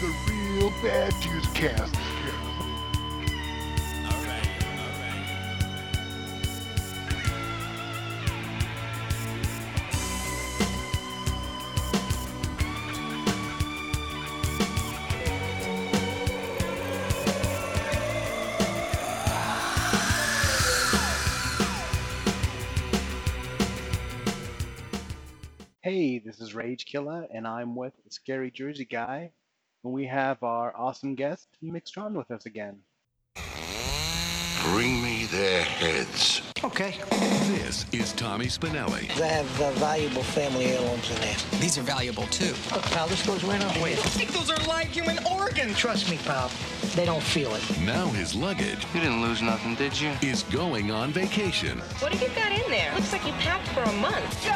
the real bad cast. Hey, this is Rage Killer, and I'm with Scary Jersey Guy, we have our awesome guest, Mick Strawn, with us again. Bring me their heads. Okay. This is Tommy Spinelli. I have uh, valuable family heirlooms in there. These are valuable too. Look, pal, this goes right on with. I think those are live human organs. Trust me, pal. They don't feel it. Now his luggage You didn't lose nothing, did you? is going on vacation. What have you got in there? Looks like you packed for a month.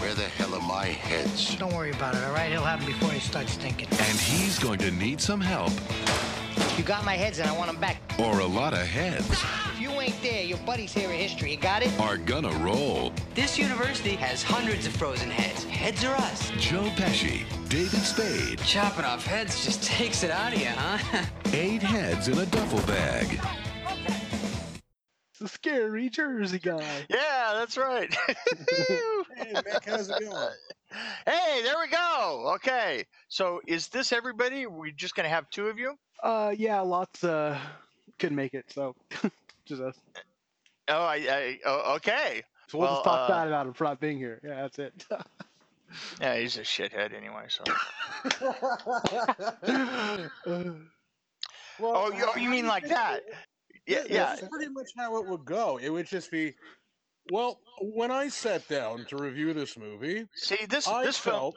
Where the hell are my heads? Don't worry about it, all right? It'll happen before he starts thinking. And he's going to need some help You got my heads and I want them back. or a lot of heads If you ain't there, your buddies here in history. You got it? are gonna roll. This university has hundreds of frozen heads. Heads are us. Joe Pesci, David Spade, Chopping off heads just takes it out of you, huh? eight heads in a duffel bag. The Scary Jersey Guy. Yeah, that's right. Hey, Mick, how's it going? hey, there we go. Okay, so is this everybody? We're just gonna have two of you? Uh, yeah, lots uh couldn't make it, so just us. Oh, I, I oh, okay. So we'll, Well, just talk uh, bad about him for not being here. Yeah, that's it. Yeah, he's a shithead anyway. So. Well, Oh, you, oh, you mean like that? Yeah, yeah. That's pretty much how it would go. It would just be, well, when I sat down to review this movie, See, this I this film. felt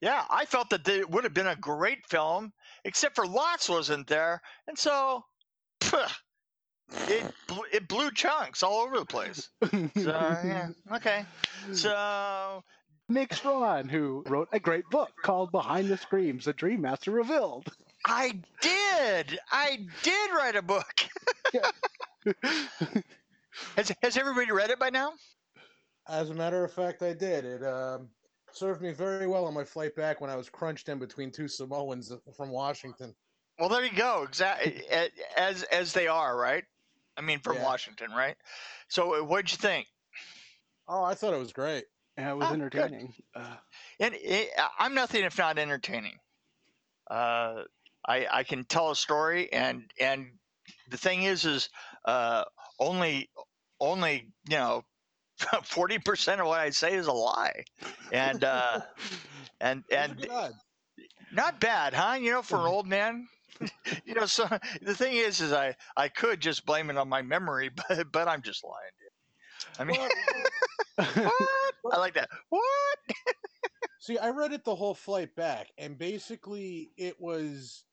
Yeah, I felt that it would have been a great film, except for Lots wasn't there, and so pff, it it blew chunks all over the place. So yeah, okay. So Mick Strawn, who wrote a great book called Behind the Screams, The Dream Master Revealed. I did, I did write a book. has has everybody read it by now? as a matter of fact, I did. It um, served me very well on my flight back when I was crunched in between two Samoans from Washington. Well, there you go. Exactly as as they are, right? I mean, from Yeah. Washington, right? So, uh, what'd you think? Oh, I thought it was great. And it was Oh, entertaining. Uh, And it, I'm nothing if not entertaining. Uh, I I can tell a story, and and the thing is, is uh, only only you know forty percent of what I say is a lie, and uh, and and odds. not bad, huh? You know, for an old man. you know, so the thing is, is I I could just blame it on my memory, but but I'm just lying. Dude. I mean, what? I like that. What? See, I read it the whole flight back, and basically it was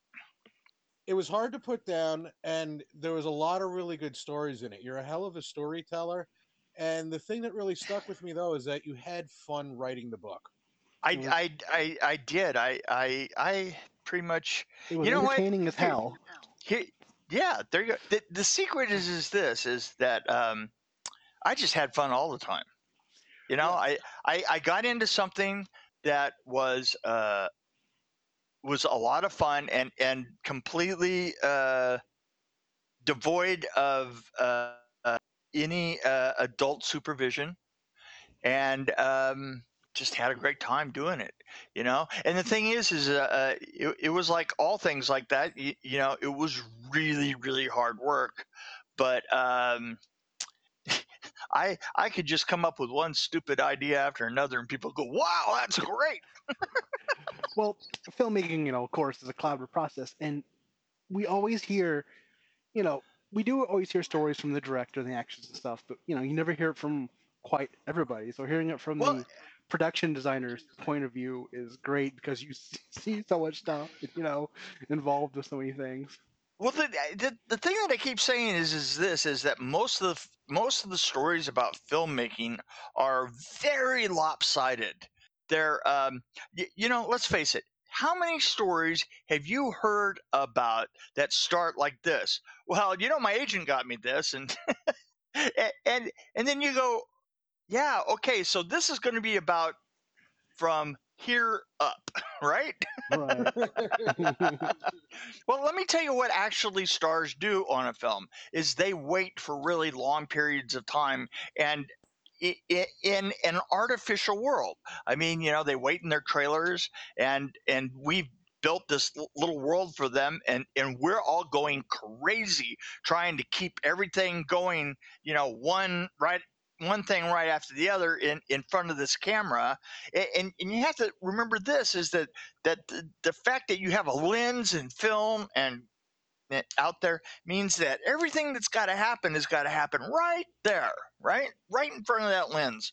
it was hard to put down, and there was a lot of really good stories in it. You're a hell of a storyteller, and the thing that really stuck with me though is that you had fun writing the book. I. I, I, I did. I, I, I pretty much. it was You know what? entertaining as Here- hell. Here, yeah, there you go. The, the secret is is this: is that um, I just had fun all the time. You know, I, I, I got into something that was uh, was a lot of fun and and completely uh, devoid of uh, any uh, adult supervision, and um, just had a great time doing it. You know, and the thing is, is uh, uh, it, it was like all things like that. You, you know, it was really really hard work, but um, I I could just come up with one stupid idea after another, and people go, "Wow, that's great." well, filmmaking, you know, of course, is a collaborative process, and we always hear, you know, we do always hear stories from the director and the actors and stuff, but you know, you never hear it from quite everybody. So hearing it from Well- the production designer's point of view is great because you see so much stuff, you know, involved with so many things. Well, the, the the thing that I keep saying is is this is that most of the most of the stories about filmmaking are very lopsided. They're um, y- you know, let's face it. How many stories have you heard about that start like this? Well, you know, my agent got me this, and and and, then you go, yeah, okay, so this is going to be about from here up, right? Right. Well, let me tell you what actually stars do on a film is they wait for really long periods of time and in an artificial world. I mean, you know, they wait in their trailers and and we've built this little world for them and and we're all going crazy trying to keep everything going, you know, one right one thing right after the other in in front of this camera and and you have to remember this is that that the, the fact that you have a lens and film and out there means that everything that's got to happen has got to happen right there, right, right in front of that lens.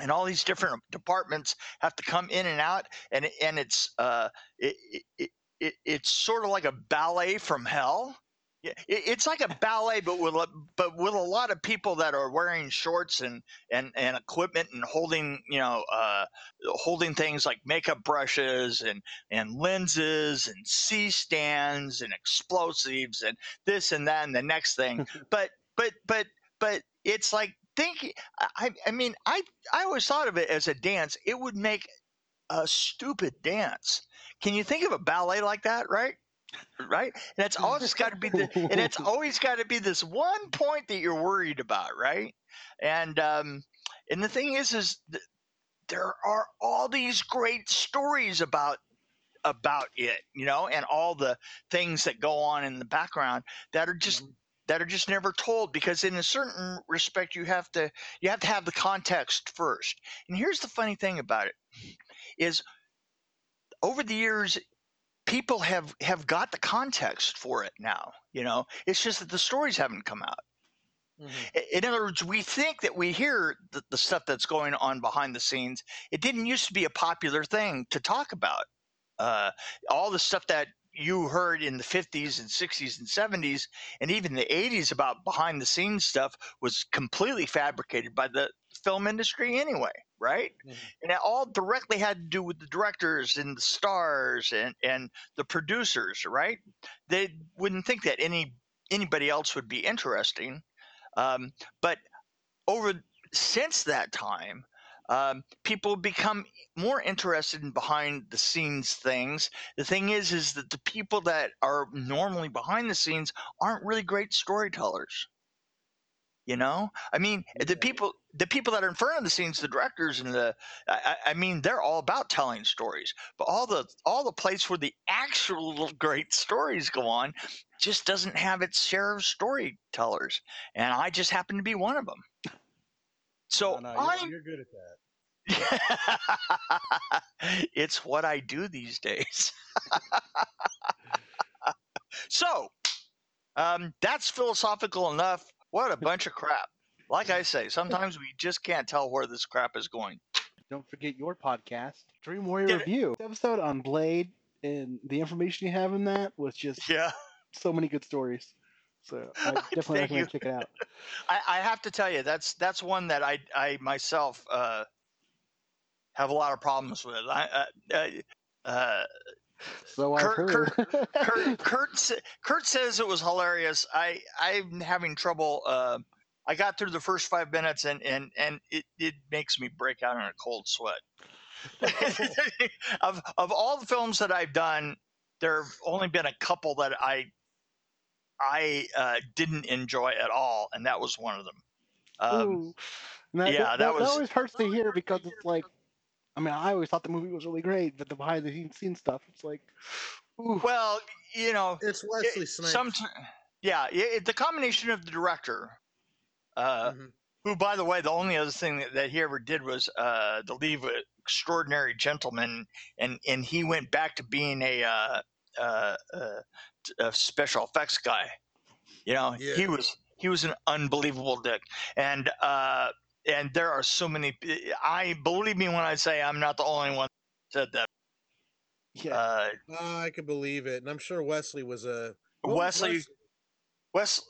And all these different departments have to come in and out, and and it's uh, it, it, it it's sort of like a ballet from hell. Yeah, it's like a ballet, but with a, but with a lot of people that are wearing shorts and and and equipment and holding you know uh, holding things like makeup brushes and and lenses and C stands and explosives and this and that and the next thing. but but but but it's like thinking. I I mean I I always thought of it as a dance. It would make a stupid dance. Can you think of a ballet like that? Right. Right, and it's always got to be the, and it's always got to be this one point that you're worried about, right? And um, and the thing is, is th- there are all these great stories about about it, you know, and all the things that go on in the background that are just that are just never told because in a certain respect you have to you have to have the context first. And here's the funny thing about it is over the years people have have got the context for it now, you know. It's just that the stories haven't come out. I- In other words, we think that we hear the, the stuff that's going on behind the scenes. It didn't used to be a popular thing to talk about. Uh, all the stuff that you heard in the 50s and 60s and 70s and even the 80s about behind the scenes stuff was completely fabricated by the film industry anyway right? And it all directly had to do with the directors and the stars and and the producers right? They wouldn't think that any anybody else would be interesting. Um, but over since that time, um, people become more interested in behind the scenes things. The thing is, is that the people that are normally behind the scenes aren't really great storytellers. You know, I mean, the people, the people that are in front of the scenes, the directors and the, I, I I mean, they're all about telling stories. But all the all the place where the actual great stories go on, just doesn't have its share of storytellers, and I just happen to be one of them. So No, no, you're, I'm you're good at that. it's what I do these days. so, um, that's philosophical enough. What a bunch of crap. Like I say, sometimes we just can't tell where this crap is going. Don't forget your podcast, Dream Warrior Did it- Review. This episode on Blade and the information you have in that was just Yeah. so many good stories. So I definitely recommend you. check it out. I, I have to tell you, that's that's one that I I myself uh, have a lot of problems with. I, uh, uh, uh, So Kurt- heard. Kurt Kurt, sa- Kurt says it was hilarious. I I'm having trouble. Uh, I got through the first five minutes and and and it, it makes me break out in a cold sweat. of of all the films that I've done, there have only been a couple that I I uh, didn't enjoy at all, and that was one of them. Um, that, yeah, that, that was- always hurts to hear because it's like, I mean, I always thought the movie was really great, but the behind the scenes stuff, it's like, ooh. well, you know, It's it- Wesley Snipes. some yeah, it, the combination of the director, uh, Mhm. who, by the way, the only other thing that, that he ever did was uh, to League of Extraordinary Gentlemen, and and he went back to being a, uh, uh, a special effects guy. You know, Yeah. he was he was an unbelievable dick, and uh, and there are so many. I believe me when I say I'm not the only one that said that. yeah. Uh, Ah, I can believe it, and I'm sure Wesley was a what was Wesley, Wes,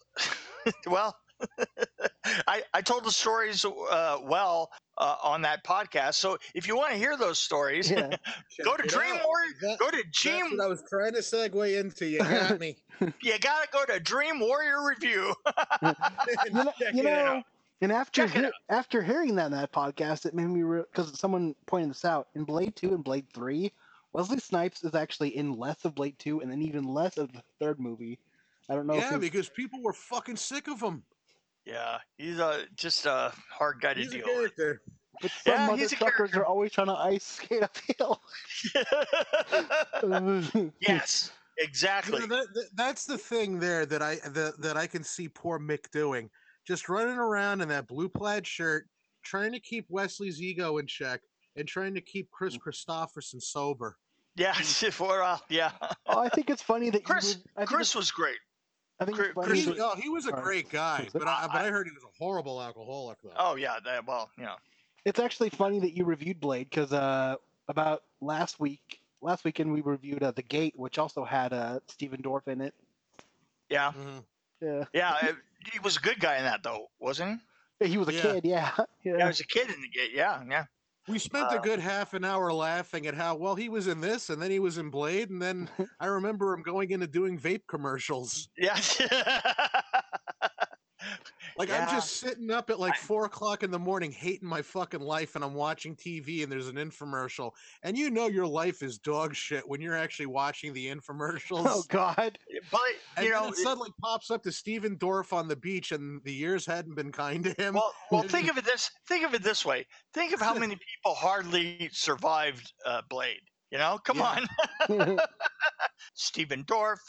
well, I I told the stories uh, well uh, on that podcast. So if you want to hear those stories, yeah. go to Dream. Warrior. That- Go to That's Dream. I was trying to segue into. You got me. You gotta go to Dream Warrior Review. You know, you know. And after Check it hear- after hearing that in that podcast, it made me because someone pointed this out in Blade Two and Blade Three, Wesley Snipes is actually in less of Blade Two and then even less of the third movie. I don't know. yeah, if because people were fucking sick of him. Yeah, he's a just a hard guy to He's a deal with. character. but some yeah, he's a motherfuckers character. are always trying to ice skate uphill. yes, You exactly. know, that, that- that's the thing there that I that, that I can see poor Mick doing. Just running around in that blue plaid shirt, trying to keep Wesley's ego in check and trying to keep Chris Mm. Kristofferson sober. Yeah, for uh, yeah. oh, I think it's funny that Chris, you. Would, I think Chris was great. I think Chris- Chris He, that- oh, he was a great guy, but I, but I- I heard he was a horrible alcoholic though. Oh yeah, that, well, yeah. It's actually funny that you reviewed Blade because uh, about last week, last weekend we reviewed uh, The Gate, which also had uh, Stephen Dorff in it. Yeah, Mhm. Yeah, yeah. it- he was a good guy in that though, wasn't he He was a Yeah. kid. Yeah, he? yeah. Yeah, he was a kid in the gate. Yeah, yeah. We spent a Uh, good half an hour laughing at how well he was in this, and then he was in Blade, and then I remember him going into doing vape commercials. Yeah. Like I'm just sitting up at like four o'clock in the morning, hating my fucking life, and I'm watching TV, and there's an infomercial, and you know your life is dog shit when you're actually watching the infomercials. Oh God. but and you then know, it suddenly pops up to Stephen Dorff on the beach, and the years hadn't been kind to him. well, well, think of it this. Think of it this way. Think of how many people hardly survived uh, Blade. You know, come Yeah. on. Stephen Dorff,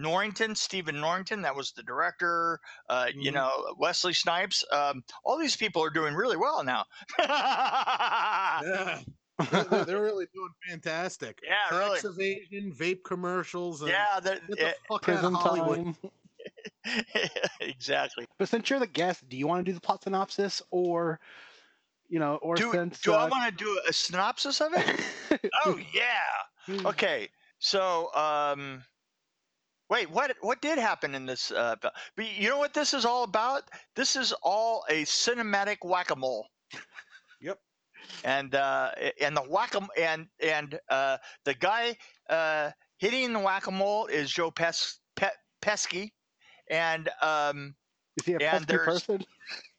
Norrington, Stephen Norrington, that was the director. Uh, You Mhm. know, Wesley Snipes. Um, all these people are doing really well now. yeah, they're, they're- they're really doing fantastic. Yeah, Tax really. evasion, vape commercials. And yeah, that, Get the eh, fuck out Prison of Hollywood. exactly. But since you're the guest, do you want to do the plot synopsis, or you know, or Do, since do I uh, want to do a synopsis of it? oh yeah. Okay. So, um, wait, what what did happen in this? Uh, but you know what this is all about? This is all a cinematic whack a mole. Yep. And uh, and the whack and and uh, the guy uh, hitting the whack a mole is Joe Pes- Pe- Pesky, and um, is he a pesky person?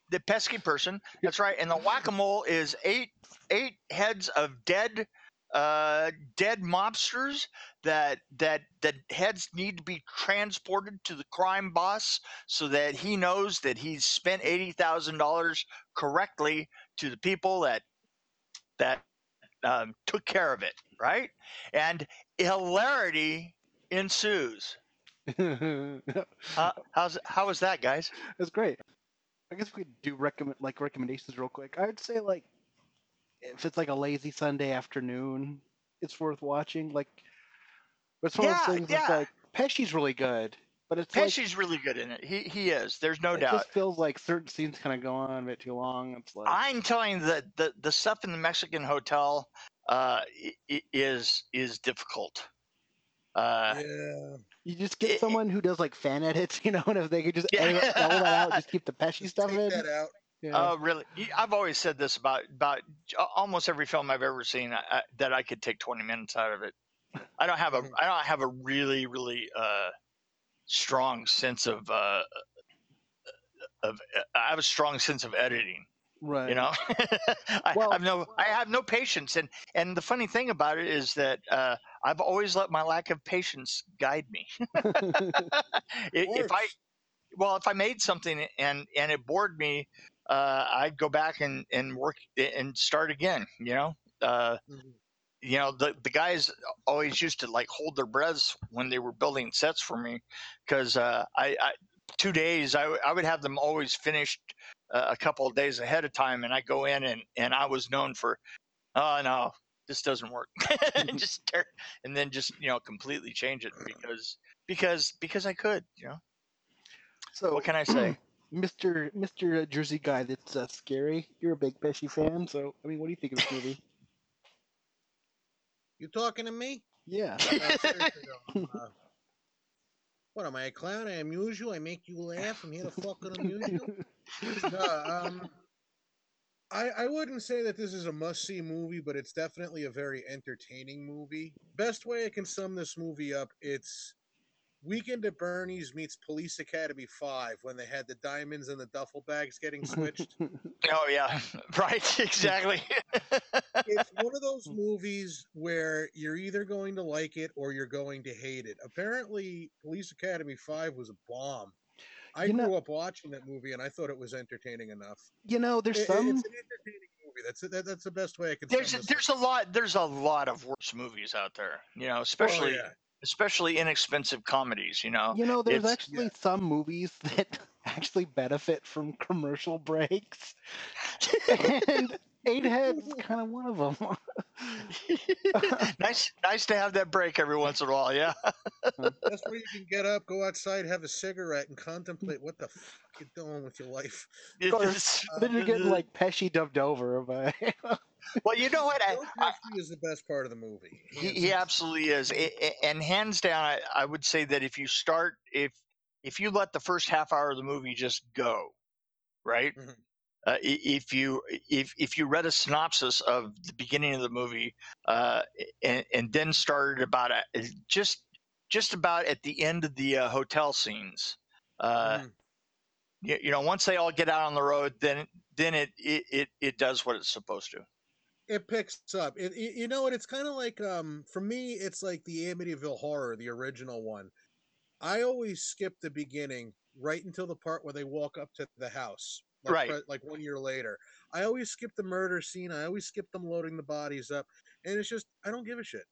the pesky person. That's right. And the whack a mole is eight eight heads of dead uh dead mobsters that that that heads need to be transported to the crime boss so that he knows that he's spent eighty thousand dollars correctly to the people that that um, took care of it right and hilarity ensues uh, how's how was that guys That's great. I guess we could do recommend like recommendations real quick. I would say like if it's like a lazy Sunday afternoon, it's worth watching. Like, it's one of those things. It's yeah. like Pesci's really good, but it's like Pesci's really good in it. He he is. There's no it doubt. It just feels like certain scenes kind of go on a bit too long. It's like I'm telling you that the the stuff in the Mexican hotel uh, i- i- is is difficult. Uh, Yeah. you just get it- someone who does like fan edits, you know, and if they could just Yeah. edit all that out, just keep the Pesci stuff Take in. that out. Yeah. Oh, really? I've always said this about about almost every film I've ever seen I, I, that I could take 20 minutes out of it. I don't have a Mhm. Don't have a really really uh, strong sense of uh, of I have a strong sense of editing. right. you know I Well- have no i have no patience and and the funny thing about it is that uh, i've always let my lack of patience guide me if i well if i made something and and it bored me uh, i'd go back and and work and start again you know? Uh, Mhm. you know the the guys always used to like hold their breaths when they were building sets for me because uh, I, I two days I, w- I would have them always finished uh, a couple of days ahead of time and I go in and and I was known for oh no this doesn't work. Just tear, and then just you know completely change it because because because I could you know? So what can I say Mr. Mr. Jersey guy that's uh, scary. You're a big Pesci fan, so I mean, what do you think of this movie? You talking to me? Yeah. Uh, uh, what am I a clown? I amuse you. I make you laugh. I'm here to fucking amuse you. No, um, I I wouldn't say that this is a must see movie, but it's definitely a very entertaining movie. Best way I can sum this movie up, it's Weekend at Bernie's meets Police Academy Five when they had the diamonds and the duffel bags getting switched. Oh yeah, right, exactly. it's one of those movies where you're either going to like it or you're going to hate it. Apparently, Police Academy Five was a bomb. I You know- grew up watching that movie and I thought it was entertaining enough. You know, there's It- some. It's an entertaining movie. That's that, that's the best way I can. there's sum this there's a lot there's a lot of worse movies out there. You know, up. Oh, especially yeah. Especially inexpensive comedies. You know, You know, there's it's- actually some movies that actually benefit from commercial breaks, and Eight Heads is kind of one of them. nice nice to have that break every once in a while. Yeah. That's where you can get up, go outside, have a cigarette, and contemplate what the fuck you're doing with your life. It's- then you're getting like Pesci dubbed over by. Well, you know what? I, I, is the best part of the movie. he, he absolutely is, and hands down, I, I would say that if you start if if you let the first half hour of the movie just go, right? Mhm. Uh, if you if if you read a synopsis of the beginning of the movie uh, and, and then started about a, just just about at the end of the uh, hotel scenes, uh, Mhm. you, you know, once they all get out on the road, then then it it, it, it does what it's supposed to. It picks up. It, it- you know what? It's kind of like um for me, it's like the Amityville Horror, the original one. I always skip the beginning right until the part where they walk up to the house, like, Right. Like one year later, I always skip the murder scene. I always skip them loading the bodies up, and it's just I don't give a shit.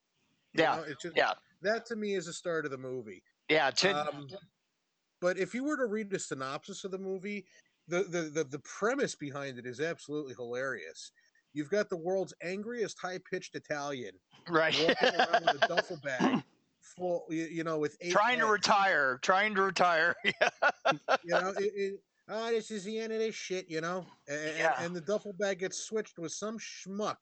You Yeah, know, it's just yeah. that to me is the start of the movie. Yeah, Um, but if you were to read the synopsis of the movie, the, the, the, the premise behind it is absolutely hilarious. You've got the world's angriest high pitched Italian right. walking around with a duffel bag full, you, you know, with eight trying to retire, trying to retire. You know, it, it, oh, this is the end of this shit, you know? And, Yeah. and the duffel bag gets switched with some schmuck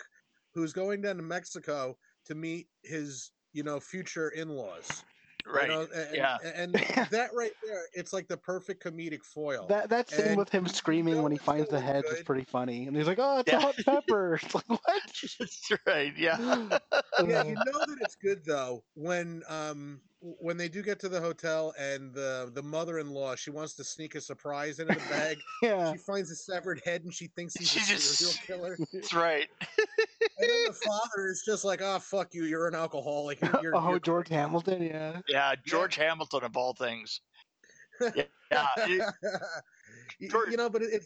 who's going down to Mexico to meet his, you know, future in laws. Right. You know, and, yeah. and that right there, it's like the perfect comedic foil. That that scene And with him screaming when he finds the going heads is pretty funny, and he's like, "Oh, it's Yeah. a hot pepper." It's like what? That's right. Yeah. yeah, you know that it's good though when um w- when they do get to the hotel and the the mother-in-law she wants to sneak a surprise into the bag. yeah. She finds a severed head and she thinks he's She a just- serial killer. That's right. And then the father is just like, "Oh fuck you, you're an alcoholic." You're, you're, oh, you're George Hamilton, yeah. Yeah. George Hamilton of all things. Yeah. it- George- you know, but it, it,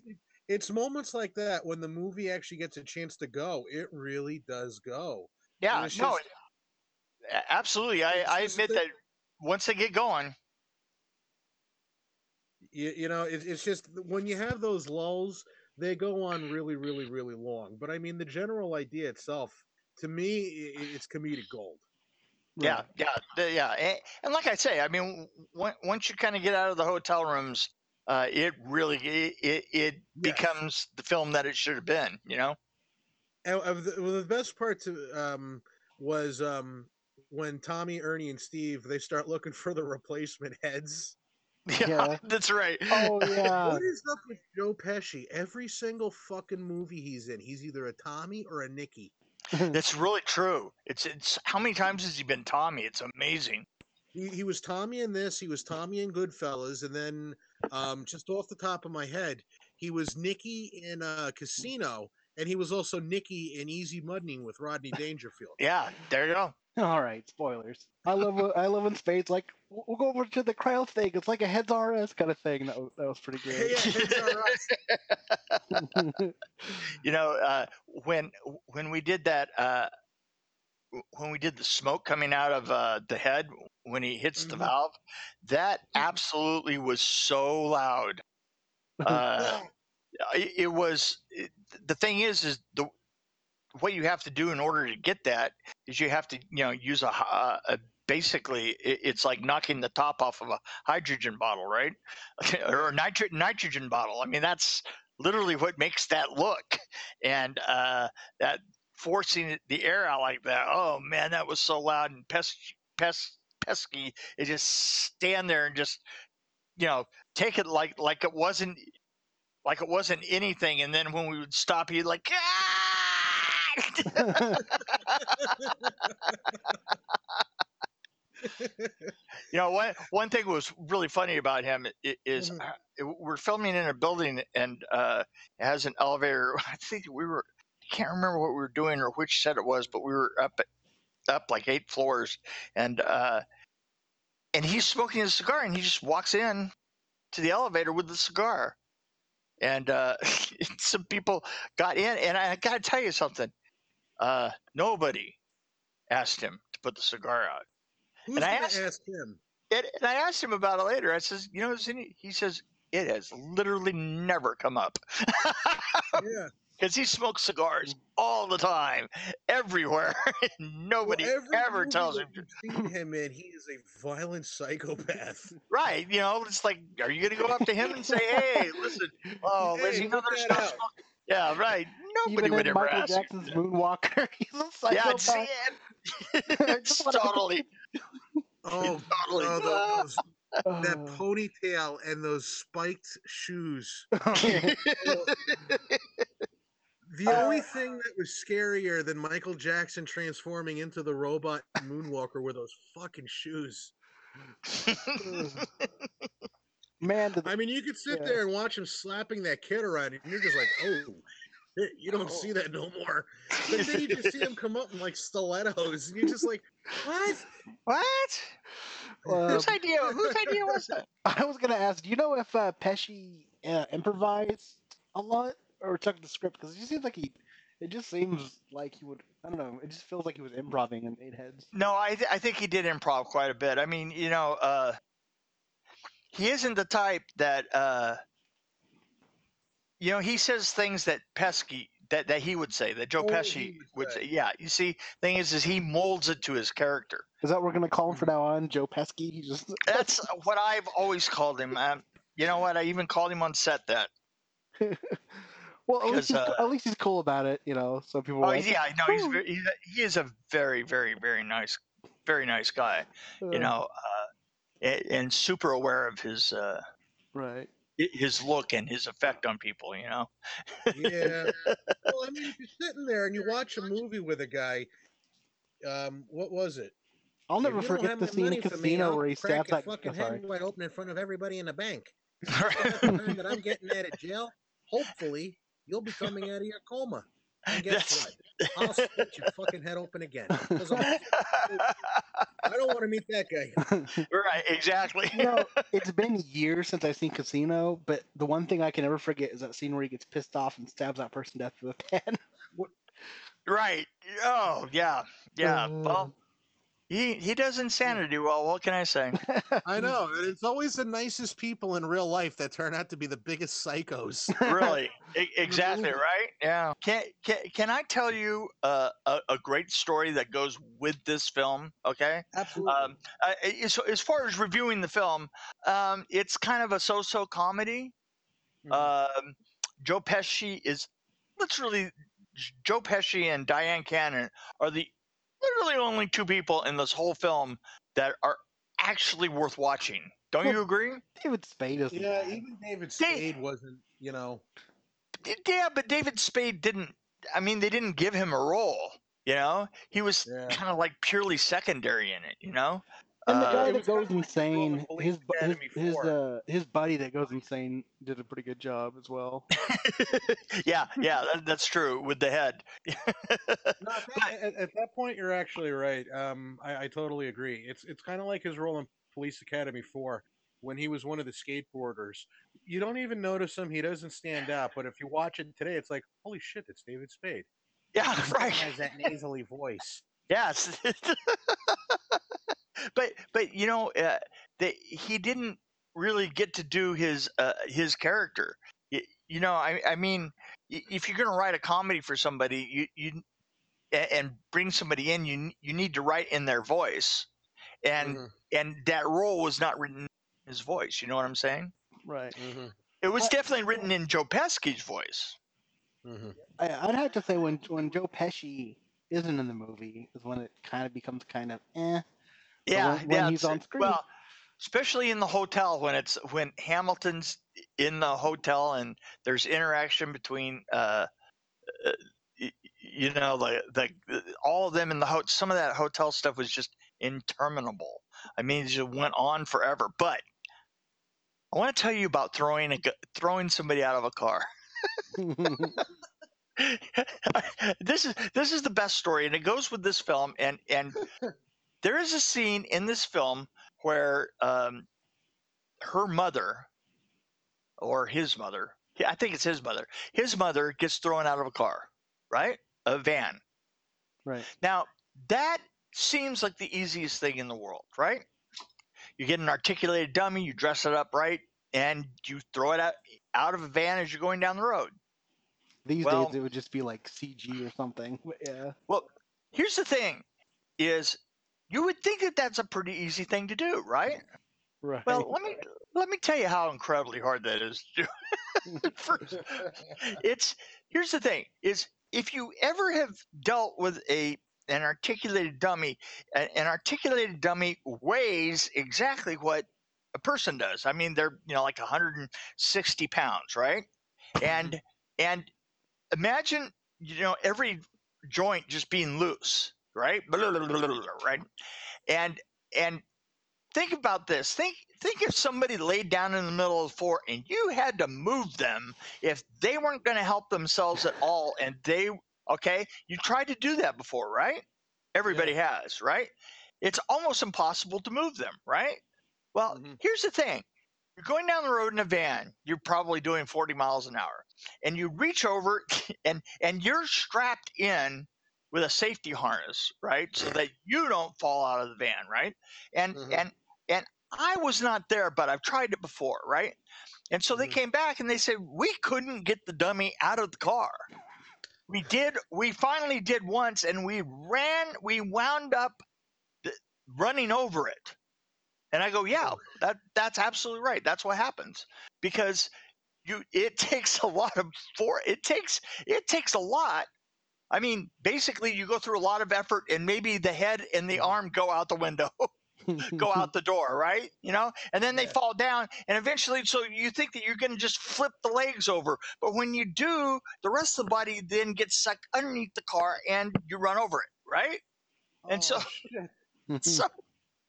it's moments like that when the movie actually gets a chance to go. It really does go. yeah. No. just- a- Absolutely. I, I admit that- that once they get going, You, you know, it, it's just when you have those lulls, they go on really, really, really long. But I mean, the general idea itself, to me, i- i- it's comedic gold. yeah, Right. yeah, the- yeah. And, and like I say, I mean, w- once you kind of get out of the hotel rooms, uh, it really it it, it Yes. becomes the film that it should have been. You know. And, uh, the, well, the best part to, um, was um, when Tommy, Ernie, and Steve they start looking for the replacement heads. Yeah. that's right. Oh yeah. What is up with Joe Pesci? Every single fucking movie he's in, he's either a Tommy or a Nicky. That's really true. It's it's how many times has he been Tommy? It's amazing. He, he was Tommy in this. He was Tommy in Goodfellas, and then um, just off the top of my head, he was Nicky in uh, Casino, and he was also Nicky in Easy Money with Rodney Dangerfield. Yeah, there you go. All right, spoilers. I love I love when Spade's like, "We'll we'll go over to the crowd thing. It's like a heads RS kind of thing." That was, that was pretty yeah, great. it's all right. You know, uh, when when we did that, uh, when we did the smoke coming out of uh, the head when he hits the Mhm. valve, that absolutely was so loud. Uh, it, it was. It, the thing is, is the what you have to do in order to get that is you have to you know use a, hy- uh, a basically it's like knocking the top off of a hydrogen bottle right? Or a nitri- nitrogen bottle. I mean that's literally what makes that look. And uh that forcing the air out like that oh man that was so loud and pes- pes- pesky. It just stand there and just you know take it like like it wasn't like it wasn't anything. And then when we would stop he'd like "Ah!" You know, one one thing was really funny about him is Mhm. uh, we're filming in a building and uh, it has an elevator. I think we were I can't remember what we were doing or which set it was, but we were up up like eight floors and uh, and he's smoking a cigar and he just walks in to the elevator with the cigar. And uh, some people got in, and I got to tell you something. Uh, nobody asked him to put the cigar out. Who's And I asked- ask him? And, and I asked him about it later. I says, you know, any, he says it has literally never come up Yeah. because he smokes cigars all the time, everywhere. Nobody Well, every ever tells him. seen him in. He is a violent psychopath. Right? You know, it's like, are you going to go up to him and say, "Hey, listen, oh, Hey, there's that stuff smoking." Yeah, right. Nobody Even would in ever Michael ask. you. Jackson's Moonwalker, he's a Yeah, psychopath. it. it's Just wanna- totally, Oh, totally. oh, tho- those, that Uh, ponytail and those spiked shoes. The Uh, only thing that was scarier than Michael Jackson transforming into the robot moonwalker were those fucking shoes. Man, did I mean, you could sit Yeah. there and watch him slapping that kid around, and you're just like, oh, shit, you don't see that no more. But then you just see him come up in like stilettos, and you're just like, what? what? uh, Whose idea? Whose idea was that? I was gonna ask, do you know if uh, Pesci uh, improvised a lot or took the script? Because he seems like he, it just seems like he would. I don't know. It just feels like he was improvising in Eight Heads. No, I th- I think he did improv quite a bit. I mean, you know, uh, he isn't the type that uh, you know. He says things that Pesky that that he would say that Joe he Pesci would would say. Yeah, you see, thing is, is he molds it to his character. Is that what we're gonna call him from now on, Joe Pesky? He just That's what I've always called him. Um, you know what? I even called him on set that. well, at least, he's, uh, at least he's cool about it, you know. So people. Oh like, yeah, no, he's, very, he's a, he is a very very very nice, very nice guy. Uh, You know, uh, and, and super aware of his. Uh, right? I- his look and his effect on people, you know. Yeah. well, I mean, if you're sitting there and you watch a movie with a guy, um, what was it? I'll never you forget the scene in money me, Casino where he crack stabs that. fucking sorry. head wide open in front of everybody in the bank. That's the time that I'm getting out of jail. Hopefully, you'll be coming out of your coma. And guess That's- what? I'll split your fucking head open again. 'Cause I'm- I don't want to meet that guy. right, exactly. you know, it's been years since I've seen Casino, but the one thing I can never forget is that scene where he gets pissed off and stabs that person to death with a pen. right. Oh, yeah. Yeah. Uh, well, he he does insanity well. What can I say? I know. and It's always the nicest people in real life that turn out to be the biggest psychos. really, E- exactly right. Yeah. Can can can I tell you uh, a a great story that goes with this film? Okay. Absolutely. Um, uh, as, as far as reviewing the film, um, it's kind of a so-so comedy. Mhm. Um, Joe Pesci is literally Joe Pesci and Dyan Cannon are the literally only two people in this whole film that are actually worth watching. Don't you agree? David Spade is. yeah, even David Spade wasn't, you know. Yeah, but David Spade didn't. I mean, they didn't give him a role. You know, he was Yeah. kind of like purely secondary in it. You know. And the Uh, guy it that goes like the role in insane, his his his, uh, his buddy that goes insane did a pretty good job as well. yeah, yeah, that, that's true with the head. No, at, that, at, at that point, you're actually right. Um, I, I totally agree. It's it's kind of like his role in Police Academy Four when he was one of the skateboarders. You don't even notice him; he doesn't stand out. But if you watch it today, it's like, holy shit, it's David Spade. yeah, He right. has that nasally voice. Yes. But but you know uh, that he didn't really get to do his uh, his character. You, you know, I I mean, if you're going to write a comedy for somebody, you you and bring somebody in, you you need to write in their voice, and Mhm, and that role was not written in his voice. You know what I'm saying? Right. mhm, It was I- definitely written in Joe Pesci's voice. mhm. I, I'd have to say when when Joe Pesci isn't in the movie is when it kind of becomes kind of eh. Yeah, when- when yeah. he's on screen- Well, especially in the hotel when it's when Hamilton's in the hotel and there's interaction between uh, uh you know the the all of them in the hotel. some of that hotel stuff was just interminable. I mean, it just went on forever. But I want to tell you about throwing a throwing somebody out of a car. this is this is the best story, and it goes with this film. And and there is a scene in this film where um, her mother or his mother, I think it's his mother. His mother gets thrown out of a car, right? A van. right. Now, that seems like the easiest thing in the world, right? You get an articulated dummy, you dress it up right, and you throw it out out of a van as you're going down the road. These Well- days it would just be like CG or something. Yeah. Well, here's the thing is you would think that that's a pretty easy thing to do, right? Right. Well, let me let me tell you how incredibly hard that is to do. First, it's here's the thing is if you ever have dealt with a an articulated dummy a- an articulated dummy weighs exactly what a person does i mean they're you know like 160 pounds right and mm-hmm. and imagine you know every joint just being loose right? Right? And and think about this. Think think if somebody laid down in the middle of the floor and you had to move them if they weren't going to help themselves at all and they okay? You tried to do that before right? Everybody has right? It's almost impossible to move them right? Well Mhm. here's the thing. You're going down the road in a van. You're probably doing 40 miles an hour. And you reach over and and you're strapped in with a safety harness right so that you don't fall out of the van right? And Mhm. and and i was not there but i've tried it before right? And so they Mhm. came back and they said we couldn't get the dummy out of the car. We did we finally did once and we ran we wound up running over it. And i go yeah that that's absolutely right. That's what happens. Because you it takes a lot of for it takes it takes a lot i mean basically you go through a lot of effort and maybe the head and the arm go out the window go out the door right? You know? And then they Yeah. fall down and eventually so you think that you're going to just flip the legs over. But when you do the rest of the body then gets sucked underneath the car and you run over it right? And so Oh, so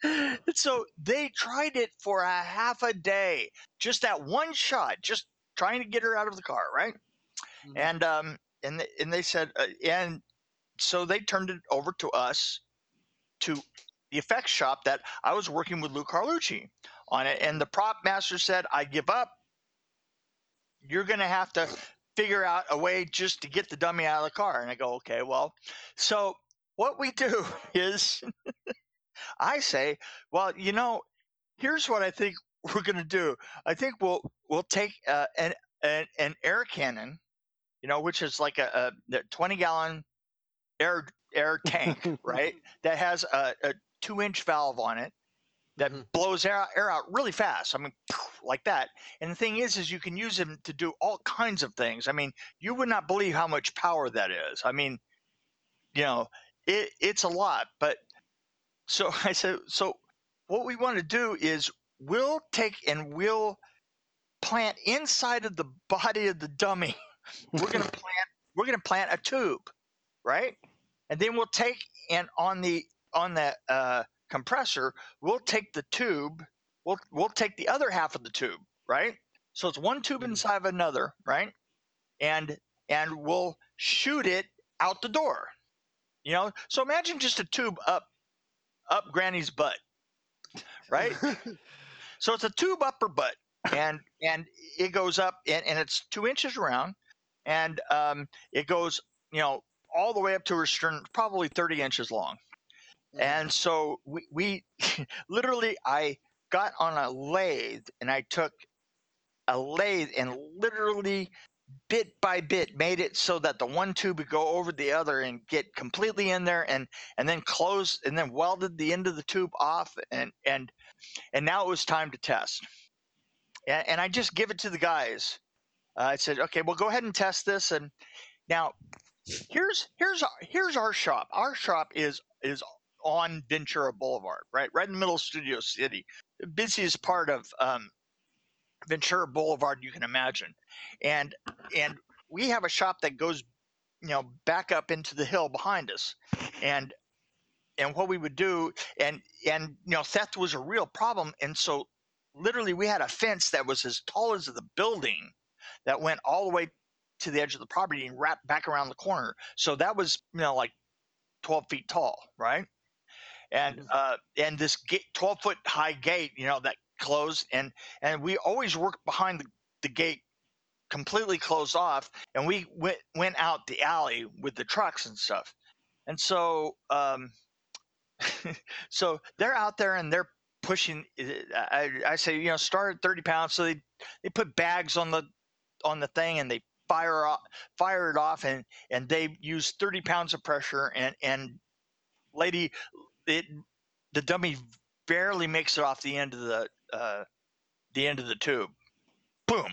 so they tried it for a half a day just that one shot just trying to get her out of the car right? Mhm. and um and th- and they said uh, and so they turned it over to us to the effects shop that I was working with Lou Carlucci on it. And the prop master said I give up. You're going to have to figure out a way just to get the dummy out of the car. And I go okay well so what we do is I say, well, you know, here's what I think we're going to do. I think we'll we'll take uh, an, an an air cannon, you know, which is like a, a 20 gallon air air tank, right? That has a, a two inch valve on it that Mhm. blows air out, air out really fast. I mean, like that. And the thing is, is you can use them to do all kinds of things. I mean, you would not believe how much power that is. I mean, you know, it, it's a lot. But so I said, so what we want to do is we'll take and we'll plant inside of the body of the dummy. We're gonna plant. We're gonna plant a tube, right? And then we'll take and on the on the uh, compressor, we'll take the tube. We'll we'll take the other half of the tube, right? So it's one tube Mhm. inside of another, right? And and we'll shoot it out the door. You know, so imagine just a tube up up Granny's butt, right? so it's a tube up her butt, and and it goes up, and, and it's two inches around, and um, it goes, you know, all the way up to her stern, probably thirty inches long. And so we, we literally, I got on a lathe and I took a lathe and literally bit by bit made it so that the one tube would go over the other and get completely in there and and then close and then welded the end of the tube off and and and now it was time to test. And, and i just give it to the guys uh, i said okay well go ahead and test this and now here's here's our, here's our shop. Our shop is is on ventura boulevard right right in the middle of studio city. The busiest part of um, ventura boulevard you can imagine. And and we have a shop that goes you know back up into the hill behind us. And and what we would do, and and you know theft was a real problem, and so literally we had a fence that was as tall as the building, that went all the way to the edge of the property and wrapped back around the corner. So that was you know like twelve feet tall, right? And uh, and this twelve foot high gate, you know that closed, and and we always worked behind the, the gate completely closed off and we went went out the alley with the trucks and stuff and so um so they're out there and they're pushing I, I say you know start at 30 pounds so they they put bags on the on the thing and they fire off, fire it off and and they use 30 pounds of pressure and and lady it the dummy barely makes it off the end of the uh the end of the tube boom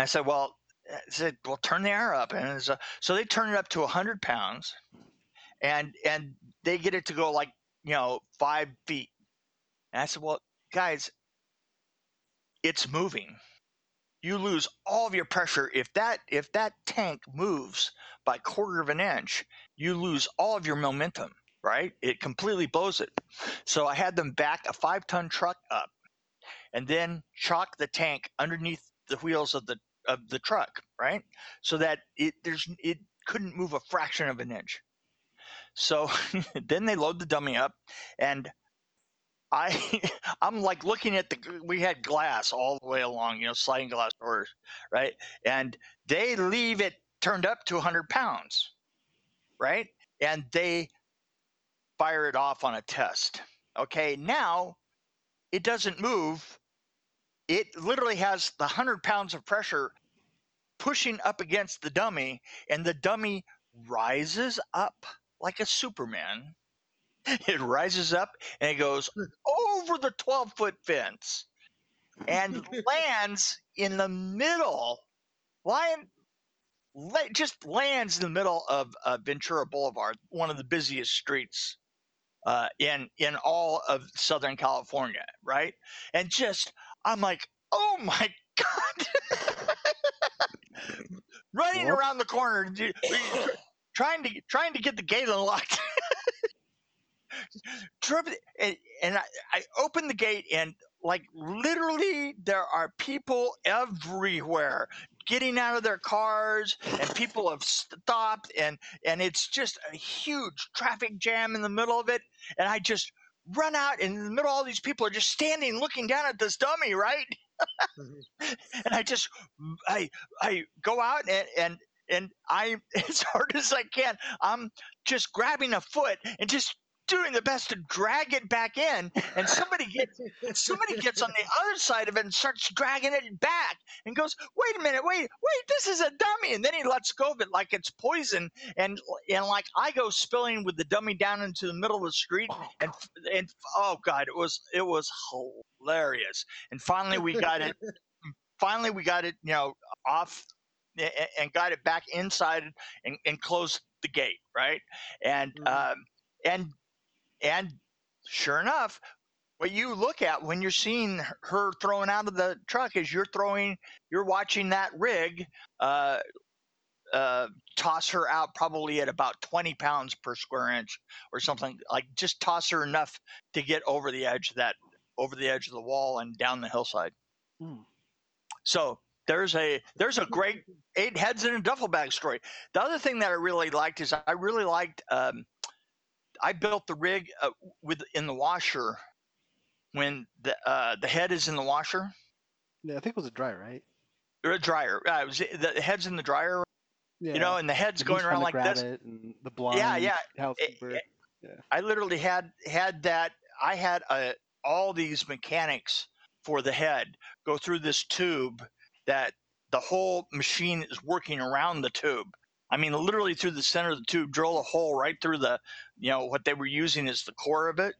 and I said, well, I said, well, turn the air up. And so, so they turn it up to 100 pounds and, and they get it to go like, you know, five feet. And I said, well, guys, it's moving. You lose all of your pressure. If that, if that tank moves by quarter of an inch, you lose all of your momentum, right? It completely blows it. So I had them back a five ton truck up and then chalk the tank underneath the wheels of the of the truck, right? So that it there's it couldn't move a fraction of an inch. So then they load the dummy up, and I I'm like looking at the we had glass all the way along, you know, sliding glass doors, right? And they leave it turned up to 100 pounds, right? And they fire it off on a test. Okay, now it doesn't move it literally has the 100 pounds of pressure pushing up against the dummy, and the dummy rises up like a Superman. It rises up and it goes over the 12 foot fence and lands in the middle, lying, just lands in the middle of uh, Ventura Boulevard, one of the busiest streets uh, in in all of Southern California, right? And just I'm like, oh my god, running around the corner, trying to trying to get the gate unlocked. and, and I, I open the gate and like literally there are people everywhere getting out of their cars and people have stopped and and it's just a huge traffic jam in the middle of it and i just run out and in the middle all these people are just standing looking down at this dummy right mm-hmm. and I just I I go out and and and I as hard as I can I'm just grabbing a foot and just doing the best to drag it back in and somebody gets somebody gets on the other side of it and starts dragging it back and goes wait a minute wait wait this is a dummy and then he lets go of it like it's poison and and like i go spilling with the dummy down into the middle of the street and and oh god it was it was hilarious and finally we got it finally we got it you know off and got it back inside and, and closed the gate right and mm-hmm. um, and and sure enough, what you look at when you're seeing her throwing out of the truck is you're throwing, you're watching that rig uh, uh, toss her out probably at about 20 pounds per square inch or something like just toss her enough to get over the edge of that over the edge of the wall and down the hillside. Mm. So there's a there's a great eight heads in a duffel bag story. The other thing that I really liked is I really liked um, I built the rig uh, with in the washer when the uh, the head is in the washer. Yeah, I think it was a dryer, right? Or a dryer. Uh, it was the head's in the dryer. Yeah. You know, and the head's going around like this. and the blind. Yeah, yeah. Housekeeper. It, yeah. I literally had had that. I had a, uh, all these mechanics for the head go through this tube that the whole machine is working around the tube. I mean, literally through the center of the tube, drill a hole right through the, you know, what they were using as the core of it,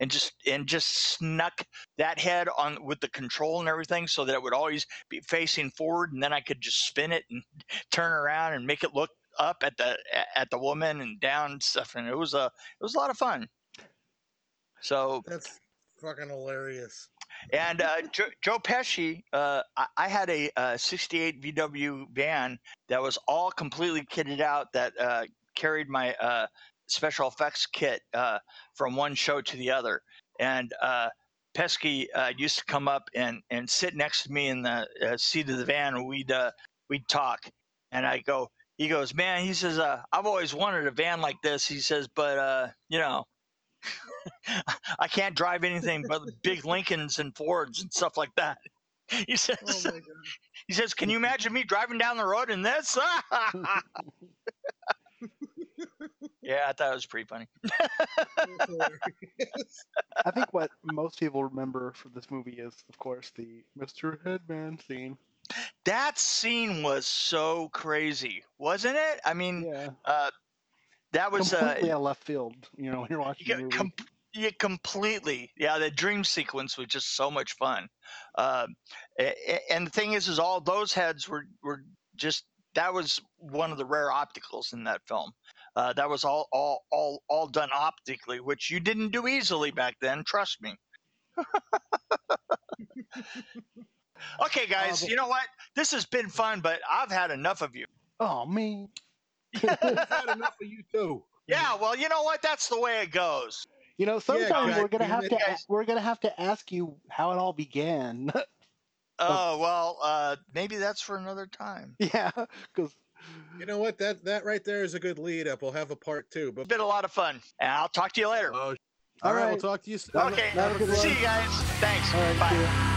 and just and just snuck that head on with the control and everything, so that it would always be facing forward, and then I could just spin it and turn around and make it look up at the at the woman and down and stuff, and it was a it was a lot of fun. So that's fucking hilarious. And uh, Joe, Joe, Pesci, uh, I, I, had a, a, 68 VW van that was all completely kitted out that uh, carried my uh, special effects kit uh, from one show to the other, and uh, Pesci used to come up and and sit next to me in the seat of the van, and we'd we'd talk, and I go, he goes, man, he says, uh, I've always wanted a van like this. He says, but uh, you know. I can't drive anything but big Lincolns and Fords and stuff like that. He says, Oh my God. he says, "Can you imagine me driving down the road in this?" yeah, I thought it was pretty funny. I think what most people remember from this movie is, of course, the Mr. Headman scene. That scene was so crazy, wasn't it? I mean, Yeah, uh, that was uh, completely out of left field. You know, when you're watching you the movie. com- yeah, completely. Yeah, the dream sequence was just so much fun. A- and the thing is, is all those heads were were just that was one of the rare opticals in that film. Uh, that was all all all all done optically, which you didn't do easily back then. Trust me. okay, guys, but- you know what? This has been fun, but I've had enough of you. oh man, We've had enough of you too. Yeah, well, you know what? That's the way it goes. You know, sometime guys, we're gonna have to guys- we're gonna have to ask you how it all began. Oh well, uh, maybe that's for another time. yeah, because You know what? That that right there is a good lead up. We'll have a part two. But It's been a lot of fun, and I'll talk to you later. oh, All all right, right. we'll talk to you. soon. Okay, have a good see you guys. Thanks. all right, Bye.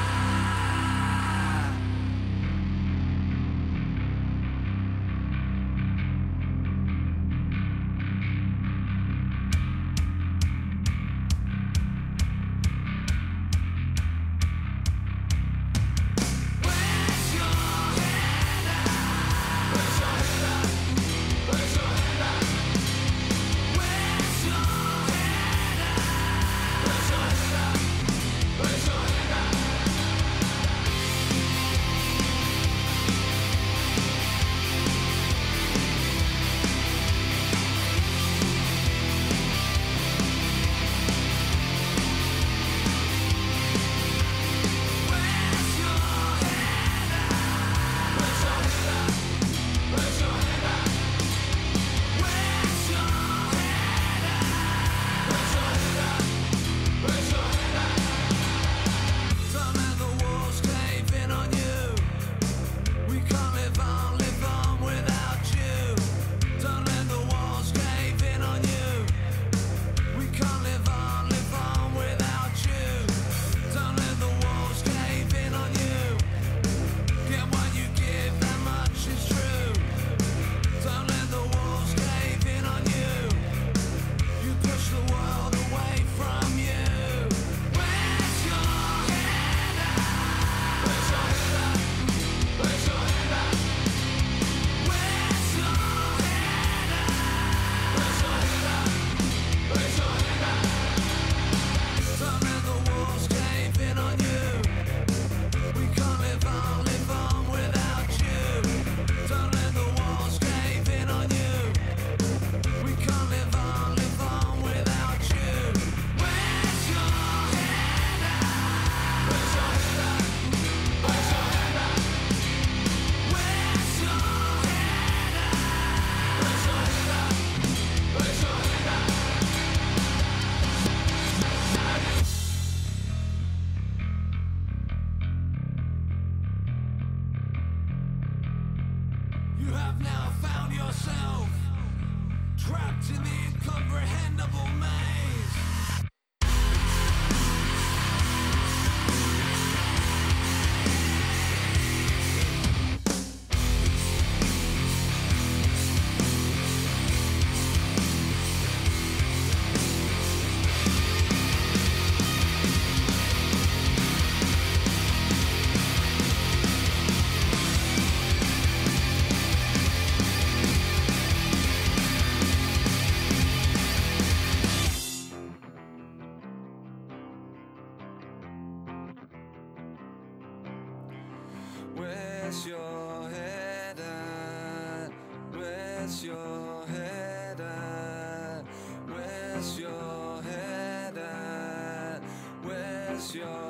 Where's your head at? Where's your head at? Where's your head at? Where's your